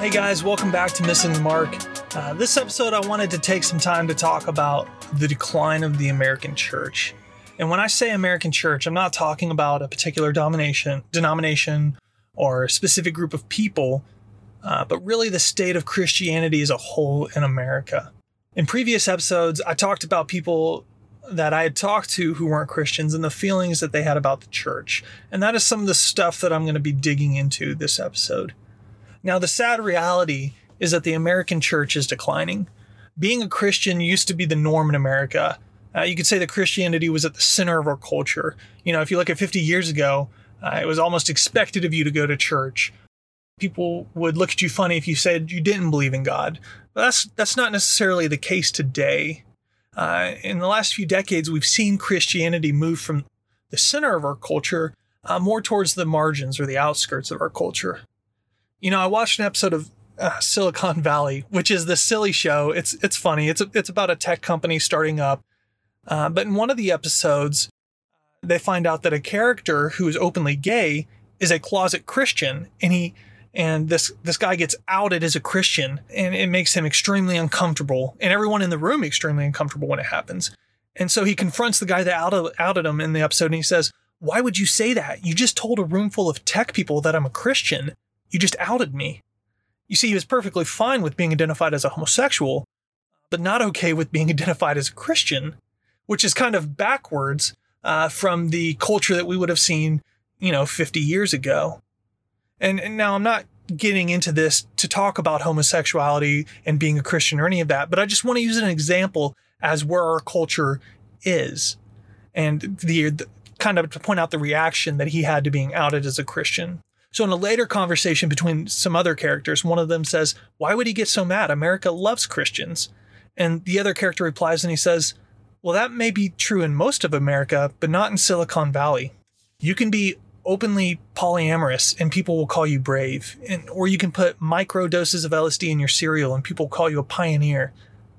Hey guys, welcome back to Missing the Mark. Uh, this episode, I wanted to take some time to talk about the decline of the American church. And when I say American church, I'm not talking about a particular domination, denomination or a specific group of people, uh, but really the state of Christianity as a whole in America. In previous episodes, I talked about people that I had talked to who weren't Christians and the feelings that they had about the church. And that is some of the stuff that I'm going to be digging into this episode. Now, the sad reality is that the American church is declining. Being a Christian used to be the norm in America. Uh, you could say that Christianity was at the center of our culture. You know, if you look at 50 years ago, uh, it was almost expected of you to go to church. People would look at you funny if you said you didn't believe in God. But that's that's not necessarily the case today. Uh, in the last few decades, we've seen Christianity move from the center of our culture uh, more towards the margins or the outskirts of our culture. You know, I watched an episode of uh, Silicon Valley, which is the silly show. It's it's funny. It's a, it's about a tech company starting up. Uh, but in one of the episodes, they find out that a character who is openly gay is a closet Christian, and he and this this guy gets outed as a Christian, and it makes him extremely uncomfortable, and everyone in the room extremely uncomfortable when it happens. And so he confronts the guy that outed, outed him in the episode, and he says, "Why would you say that? You just told a room full of tech people that I'm a Christian." You just outed me. You see, he was perfectly fine with being identified as a homosexual, but not okay with being identified as a Christian, which is kind of backwards uh, from the culture that we would have seen, you know, 50 years ago. And, and now I'm not getting into this to talk about homosexuality and being a Christian or any of that, but I just want to use an example as where our culture is and the, the kind of to point out the reaction that he had to being outed as a Christian. So, in a later conversation between some other characters, one of them says, Why would he get so mad? America loves Christians. And the other character replies and he says, Well, that may be true in most of America, but not in Silicon Valley. You can be openly polyamorous and people will call you brave. And, or you can put micro doses of LSD in your cereal and people will call you a pioneer.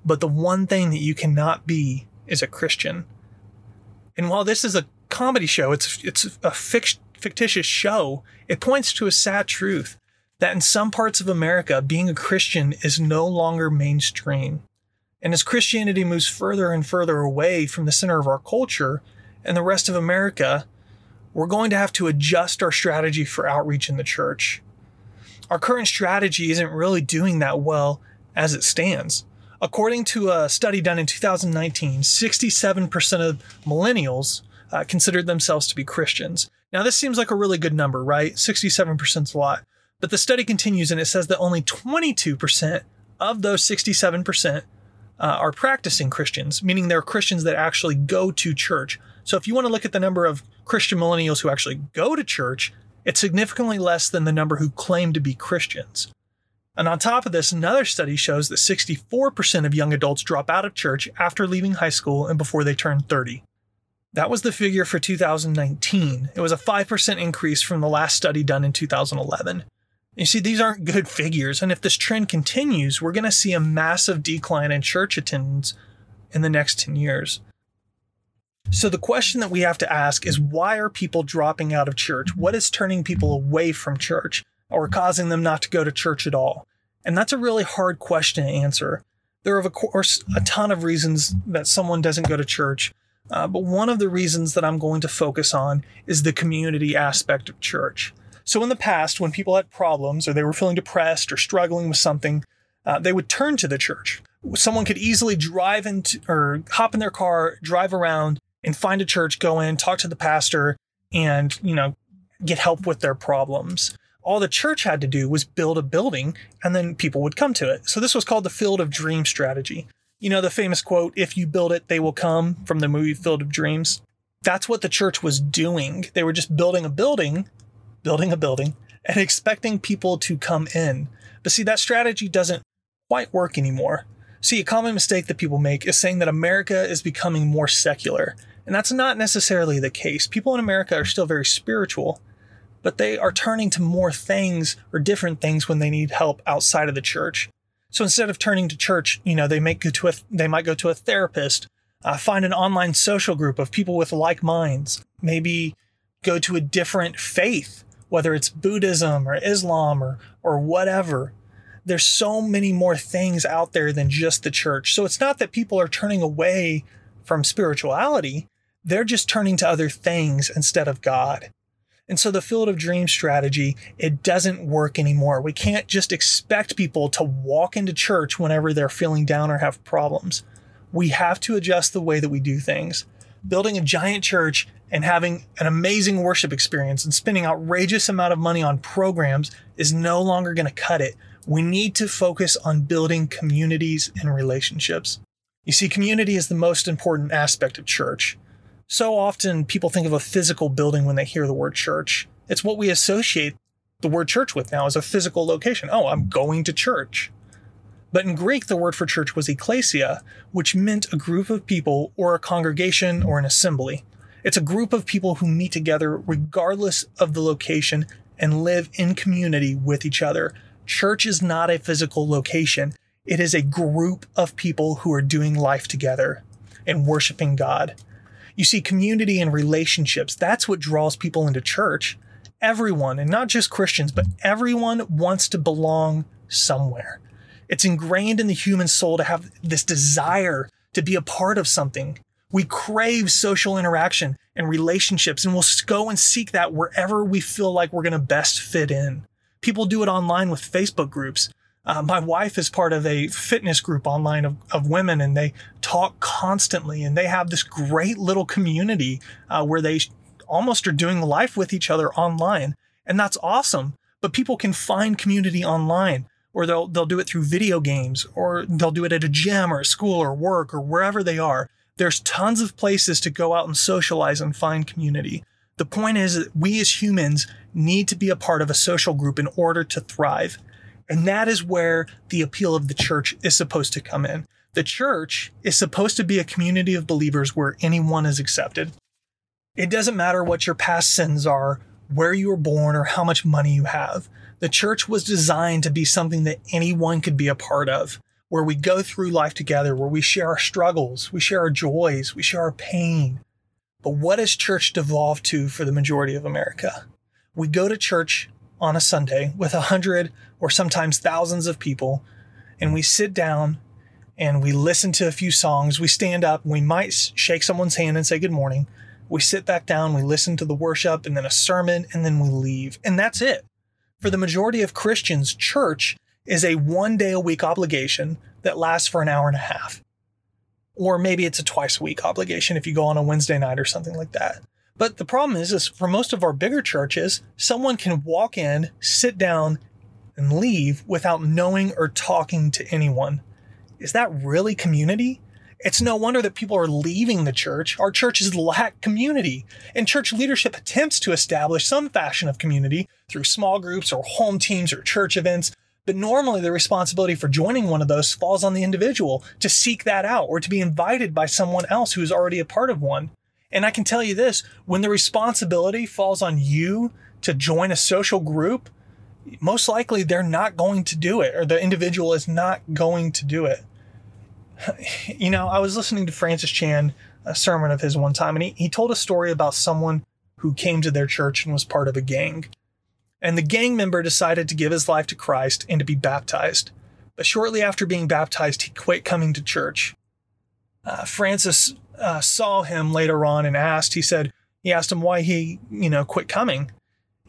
But the one thing that you cannot be is a Christian. And while this is a comedy show, it's it's a fiction fictitious show, it points to a sad truth that in some parts of America, being a Christian is no longer mainstream. And as Christianity moves further and further away from the center of our culture and the rest of America, we're going to have to adjust our strategy for outreach in the church. Our current strategy isn't really doing that well as it stands. According to a study done in 2019, 67% of millennials uh, considered themselves to be Christians. Now, this seems like a really good number, right? 67% is a lot. But the study continues and it says that only 22% of those 67% uh, are practicing Christians, meaning they're Christians that actually go to church. So if you want to look at the number of Christian millennials who actually go to church, it's significantly less than the number who claim to be Christians. And on top of this, another study shows that 64% of young adults drop out of church after leaving high school and before they turn 30. That was the figure for 2019. It was a 5% increase from the last study done in 2011. You see, these aren't good figures, and if this trend continues, we're going to see a massive decline in church attendance in the next 10 years. So, the question that we have to ask is why are people dropping out of church? What is turning people away from church or causing them not to go to church at all? And that's a really hard question to answer. There are, of course, a ton of reasons that someone doesn't go to church. Uh, but one of the reasons that I'm going to focus on is the community aspect of church. So, in the past, when people had problems or they were feeling depressed or struggling with something, uh, they would turn to the church. Someone could easily drive into or hop in their car, drive around, and find a church, go in, talk to the pastor, and you know, get help with their problems. All the church had to do was build a building, and then people would come to it. So this was called the Field of Dream strategy. You know, the famous quote, if you build it, they will come from the movie Field of Dreams. That's what the church was doing. They were just building a building, building a building, and expecting people to come in. But see, that strategy doesn't quite work anymore. See, a common mistake that people make is saying that America is becoming more secular. And that's not necessarily the case. People in America are still very spiritual, but they are turning to more things or different things when they need help outside of the church. So instead of turning to church, you know, they might go to a, they might go to a therapist, uh, find an online social group of people with like minds, maybe go to a different faith, whether it's Buddhism or Islam or or whatever. there's so many more things out there than just the church. So it's not that people are turning away from spirituality, they're just turning to other things instead of God. And so the field of dream strategy, it doesn't work anymore. We can't just expect people to walk into church whenever they're feeling down or have problems. We have to adjust the way that we do things. Building a giant church and having an amazing worship experience and spending outrageous amount of money on programs is no longer going to cut it. We need to focus on building communities and relationships. You see, community is the most important aspect of church. So often people think of a physical building when they hear the word church. It's what we associate the word church with now as a physical location. Oh, I'm going to church. But in Greek, the word for church was ecclesia, which meant a group of people or a congregation or an assembly. It's a group of people who meet together regardless of the location and live in community with each other. Church is not a physical location. It is a group of people who are doing life together and worshiping God. You see, community and relationships, that's what draws people into church. Everyone, and not just Christians, but everyone wants to belong somewhere. It's ingrained in the human soul to have this desire to be a part of something. We crave social interaction and relationships, and we'll go and seek that wherever we feel like we're going to best fit in. People do it online with Facebook groups. Uh, my wife is part of a fitness group online of, of women, and they talk constantly. And they have this great little community uh, where they almost are doing life with each other online, and that's awesome. But people can find community online, or they'll they'll do it through video games, or they'll do it at a gym or a school or work or wherever they are. There's tons of places to go out and socialize and find community. The point is that we as humans need to be a part of a social group in order to thrive. And that is where the appeal of the church is supposed to come in. The church is supposed to be a community of believers where anyone is accepted. It doesn't matter what your past sins are, where you were born, or how much money you have. The church was designed to be something that anyone could be a part of, where we go through life together, where we share our struggles, we share our joys, we share our pain. But what has church devolved to for the majority of America? We go to church on a Sunday with a hundred or sometimes thousands of people, and we sit down and we listen to a few songs. We stand up, we might shake someone's hand and say good morning. We sit back down, we listen to the worship and then a sermon, and then we leave. And that's it. For the majority of Christians, church is a one day a week obligation that lasts for an hour and a half. Or maybe it's a twice a week obligation if you go on a Wednesday night or something like that. But the problem is, is for most of our bigger churches, someone can walk in, sit down, and leave without knowing or talking to anyone. Is that really community? It's no wonder that people are leaving the church. Our churches lack community, and church leadership attempts to establish some fashion of community through small groups or home teams or church events. But normally, the responsibility for joining one of those falls on the individual to seek that out or to be invited by someone else who's already a part of one. And I can tell you this when the responsibility falls on you to join a social group, most likely they're not going to do it, or the individual is not going to do it. You know, I was listening to Francis Chan, a sermon of his one time, and he, he told a story about someone who came to their church and was part of a gang. And the gang member decided to give his life to Christ and to be baptized. But shortly after being baptized, he quit coming to church. Uh, Francis uh, saw him later on and asked, he said, he asked him why he, you know, quit coming.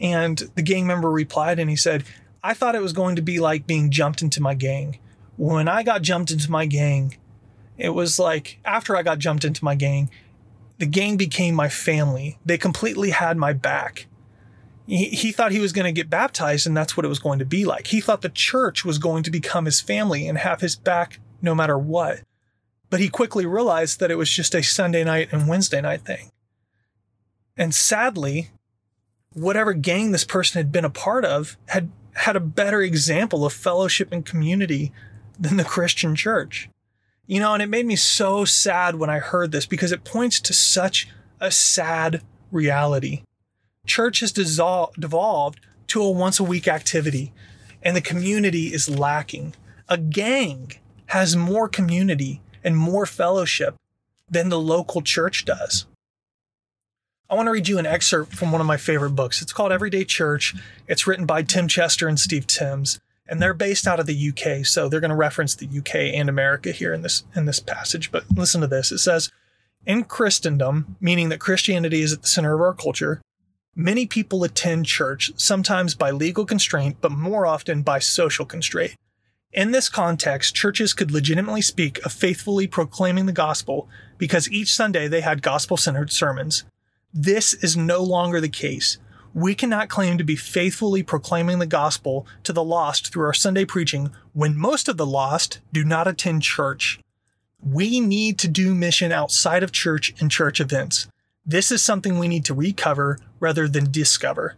And the gang member replied and he said, I thought it was going to be like being jumped into my gang. When I got jumped into my gang, it was like after I got jumped into my gang, the gang became my family. They completely had my back. He, he thought he was going to get baptized and that's what it was going to be like. He thought the church was going to become his family and have his back no matter what. But he quickly realized that it was just a Sunday night and Wednesday night thing. And sadly, whatever gang this person had been a part of had had a better example of fellowship and community than the Christian church. You know, and it made me so sad when I heard this because it points to such a sad reality. Church has dissolved, devolved to a once a week activity, and the community is lacking. A gang has more community and more fellowship than the local church does. I want to read you an excerpt from one of my favorite books. It's called Everyday Church. It's written by Tim Chester and Steve Timmis. and they're based out of the UK, so they're going to reference the UK and America here in this in this passage. But listen to this. It says, "In Christendom, meaning that Christianity is at the center of our culture, many people attend church, sometimes by legal constraint, but more often by social constraint. In this context, churches could legitimately speak of faithfully proclaiming the gospel because each Sunday they had gospel centered sermons. This is no longer the case. We cannot claim to be faithfully proclaiming the gospel to the lost through our Sunday preaching when most of the lost do not attend church. We need to do mission outside of church and church events. This is something we need to recover rather than discover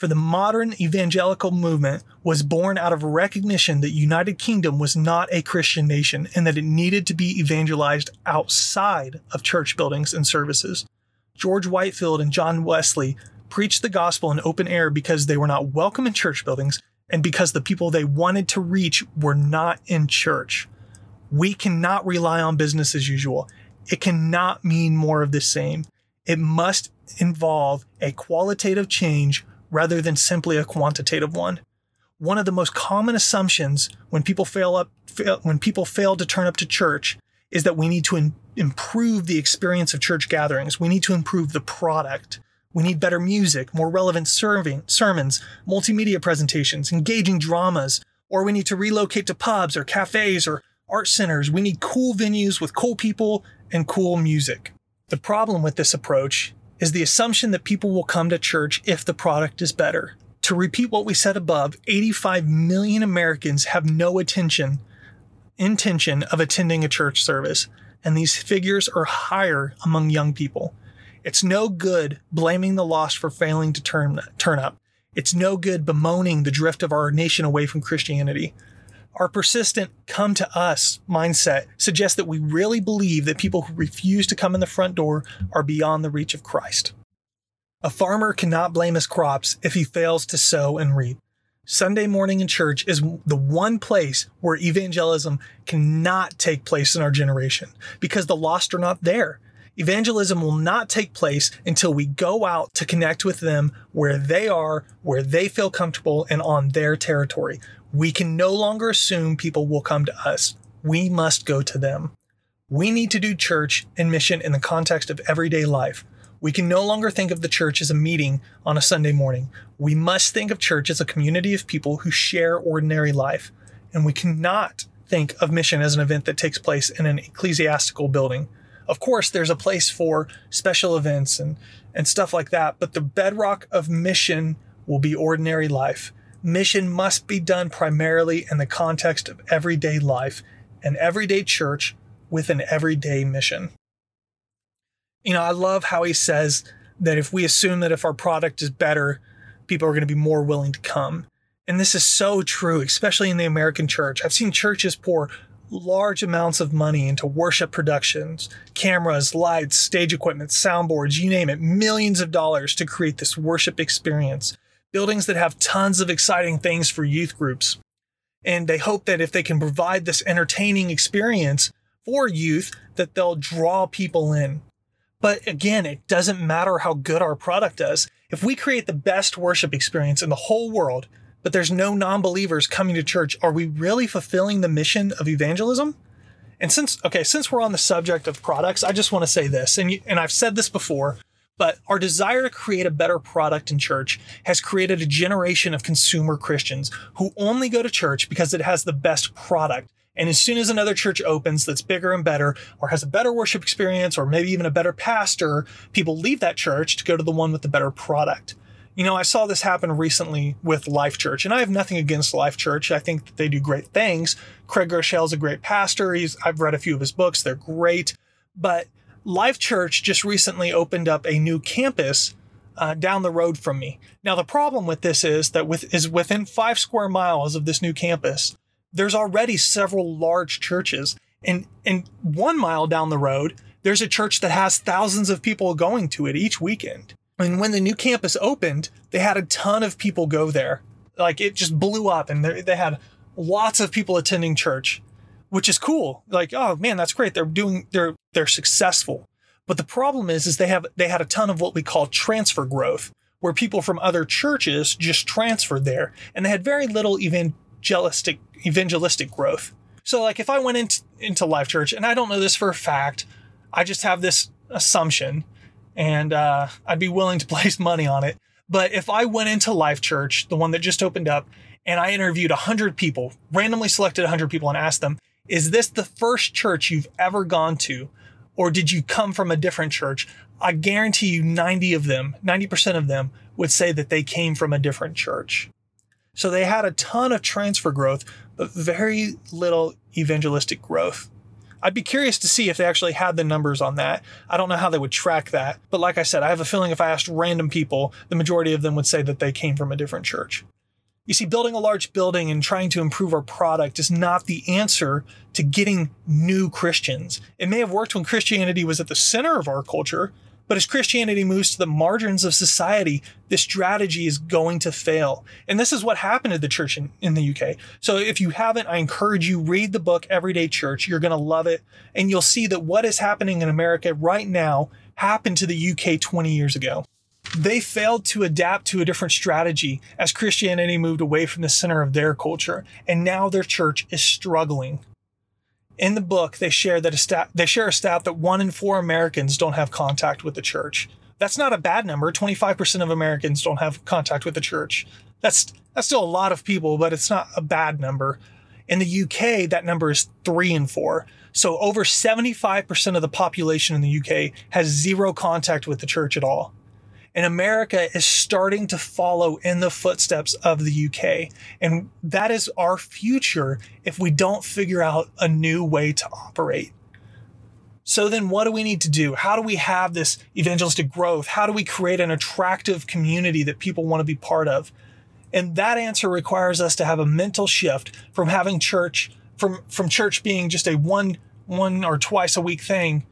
for the modern evangelical movement was born out of recognition that United Kingdom was not a Christian nation and that it needed to be evangelized outside of church buildings and services. George Whitefield and John Wesley preached the gospel in open air because they were not welcome in church buildings and because the people they wanted to reach were not in church. We cannot rely on business as usual. It cannot mean more of the same. It must involve a qualitative change rather than simply a quantitative one. One of the most common assumptions when people fail up fail, when people fail to turn up to church is that we need to in, improve the experience of church gatherings. We need to improve the product. We need better music, more relevant serving, sermons, multimedia presentations, engaging dramas, or we need to relocate to pubs or cafes or art centers. We need cool venues with cool people and cool music. The problem with this approach is the assumption that people will come to church if the product is better. To repeat what we said above, 85 million Americans have no attention, intention of attending a church service, and these figures are higher among young people. It's no good blaming the lost for failing to turn, turn up. It's no good bemoaning the drift of our nation away from Christianity. Our persistent come to us mindset suggests that we really believe that people who refuse to come in the front door are beyond the reach of Christ. A farmer cannot blame his crops if he fails to sow and reap. Sunday morning in church is the one place where evangelism cannot take place in our generation because the lost are not there. Evangelism will not take place until we go out to connect with them where they are, where they feel comfortable, and on their territory. We can no longer assume people will come to us. We must go to them. We need to do church and mission in the context of everyday life. We can no longer think of the church as a meeting on a Sunday morning. We must think of church as a community of people who share ordinary life. And we cannot think of mission as an event that takes place in an ecclesiastical building. Of course, there's a place for special events and, and stuff like that, but the bedrock of mission will be ordinary life. Mission must be done primarily in the context of everyday life, an everyday church with an everyday mission. You know, I love how he says that if we assume that if our product is better, people are going to be more willing to come. And this is so true, especially in the American church. I've seen churches pour large amounts of money into worship productions, cameras, lights, stage equipment, soundboards, you name it, millions of dollars to create this worship experience buildings that have tons of exciting things for youth groups. And they hope that if they can provide this entertaining experience for youth, that they'll draw people in. But again, it doesn't matter how good our product is. If we create the best worship experience in the whole world, but there's no non believers coming to church, are we really fulfilling the mission of evangelism? And since, okay, since we're on the subject of products, I just want to say this, and, you, and I've said this before, but our desire to create a better product in church has created a generation of consumer Christians who only go to church because it has the best product. And as soon as another church opens that's bigger and better, or has a better worship experience, or maybe even a better pastor, people leave that church to go to the one with the better product. You know, I saw this happen recently with Life Church, and I have nothing against Life Church. I think that they do great things. Craig Groeschel is a great pastor. He's I've read a few of his books; they're great. But Life Church just recently opened up a new campus uh, down the road from me. Now the problem with this is that with is within five square miles of this new campus, there's already several large churches, and and one mile down the road, there's a church that has thousands of people going to it each weekend. And when the new campus opened, they had a ton of people go there. Like it just blew up, and they had lots of people attending church which is cool. Like, oh man, that's great. They're doing they're they're successful. But the problem is is they have they had a ton of what we call transfer growth, where people from other churches just transferred there and they had very little evangelistic evangelistic growth. So like if I went into into Life Church and I don't know this for a fact, I just have this assumption and uh, I'd be willing to place money on it. But if I went into Life Church, the one that just opened up, and I interviewed 100 people, randomly selected 100 people, and asked them, Is this the first church you've ever gone to? Or did you come from a different church? I guarantee you 90 of them, 90% of them would say that they came from a different church. So they had a ton of transfer growth, but very little evangelistic growth. I'd be curious to see if they actually had the numbers on that. I don't know how they would track that. But like I said, I have a feeling if I asked random people, the majority of them would say that they came from a different church. You see, building a large building and trying to improve our product is not the answer to getting new Christians. It may have worked when Christianity was at the center of our culture, but as Christianity moves to the margins of society, this strategy is going to fail. And this is what happened to the church in, in the UK. So if you haven't, I encourage you read the book Everyday Church. You're going to love it. And you'll see that what is happening in America right now happened to the UK 20 years ago. They failed to adapt to a different strategy as Christianity moved away from the center of their culture, and now their church is struggling in the book, they share that a stat, they share a stat that one in four Americans don't have contact with the church. That's not a bad number. 25% of Americans don't have contact with the church. That's that's still a lot of people, but it's not a bad number. In the UK, that number is three in four. So over 75% of the population in the UK has zero contact with the church at all and America is starting to follow in the footsteps of the UK. And that is our future if we don't figure out a new way to operate. So then what do we need to do? How do we have this evangelistic growth? How do we create an attractive community that people want to be part of? And that answer requires us to have a mental shift from having church from from church being just a one one or twice a week thing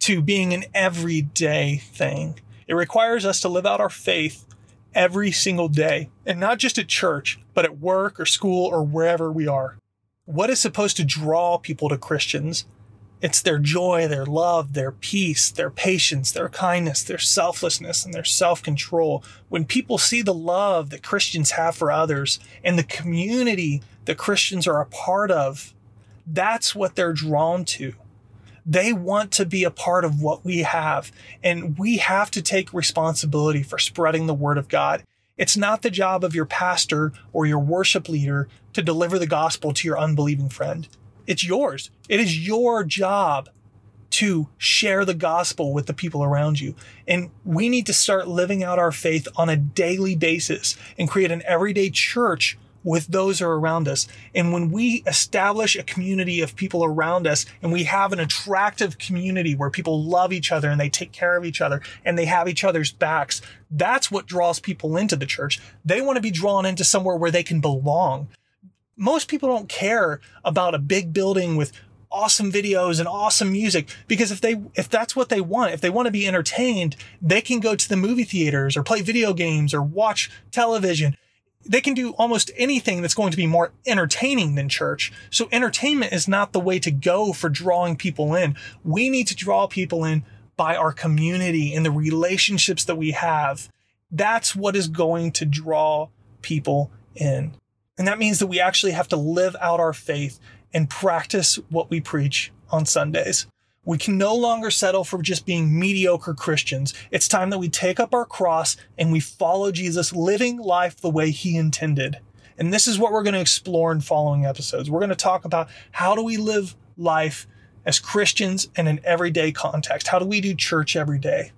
to being an everyday thing. It requires us to live out our faith every single day, and not just at church, but at work or school or wherever we are. What is supposed to draw people to Christians? It's their joy, their love, their peace, their patience, their kindness, their selflessness, and their self control. When people see the love that Christians have for others and the community that Christians are a part of, that's what they're drawn to. They want to be a part of what we have, and we have to take responsibility for spreading the word of God. It's not the job of your pastor or your worship leader to deliver the gospel to your unbelieving friend. It's yours. It is your job to share the gospel with the people around you. And we need to start living out our faith on a daily basis and create an everyday church with those who are around us. And when we establish a community of people around us and we have an attractive community where people love each other and they take care of each other and they have each other's backs, that's what draws people into the church. They want to be drawn into somewhere where they can belong. Most people don't care about a big building with awesome videos and awesome music because if they if that's what they want if they want to be entertained they can go to the movie theaters or play video games or watch television they can do almost anything that's going to be more entertaining than church. So entertainment is not the way to go for drawing people in. We need to draw people in by our community and the relationships that we have. That's what is going to draw people in. And that means that we actually have to live out our faith and practice what we preach on Sundays. We can no longer settle for just being mediocre Christians. It's time that we take up our cross and we follow Jesus, living life the way he intended. And this is what we're going to explore in following episodes. We're going to talk about how do we live life as Christians in an everyday context? How do we do church every day?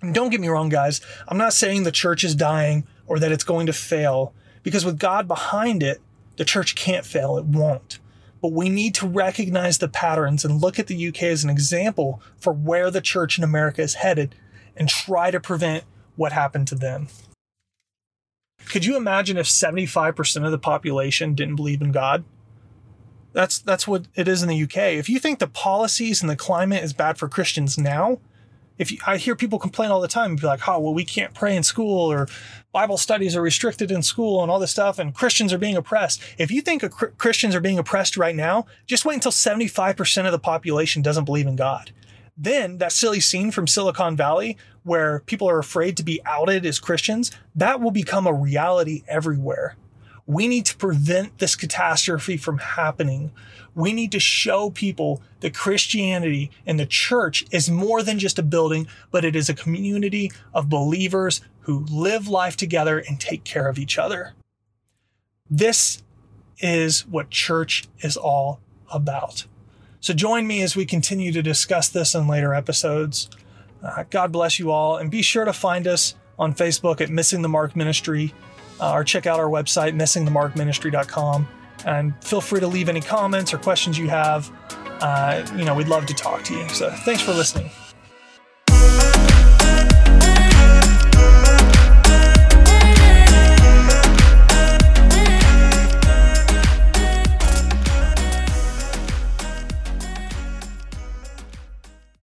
And don't get me wrong, guys. I'm not saying the church is dying or that it's going to fail, because with God behind it, the church can't fail. It won't but we need to recognize the patterns and look at the UK as an example for where the church in America is headed and try to prevent what happened to them. Could you imagine if 75% of the population didn't believe in God? That's that's what it is in the UK. If you think the policies and the climate is bad for Christians now, if you, I hear people complain all the time, be like, "Oh, well, we can't pray in school," or Bible studies are restricted in school, and all this stuff, and Christians are being oppressed. If you think Christians are being oppressed right now, just wait until seventy-five percent of the population doesn't believe in God. Then that silly scene from Silicon Valley where people are afraid to be outed as Christians, that will become a reality everywhere. We need to prevent this catastrophe from happening. We need to show people that Christianity and the church is more than just a building, but it is a community of believers who live life together and take care of each other. This is what church is all about. So join me as we continue to discuss this in later episodes. Uh, God bless you all, and be sure to find us on Facebook at Missing the Mark Ministry uh, or check out our website, missingthemarkministry.com. And feel free to leave any comments or questions you have. Uh, you know, we'd love to talk to you. So thanks for listening.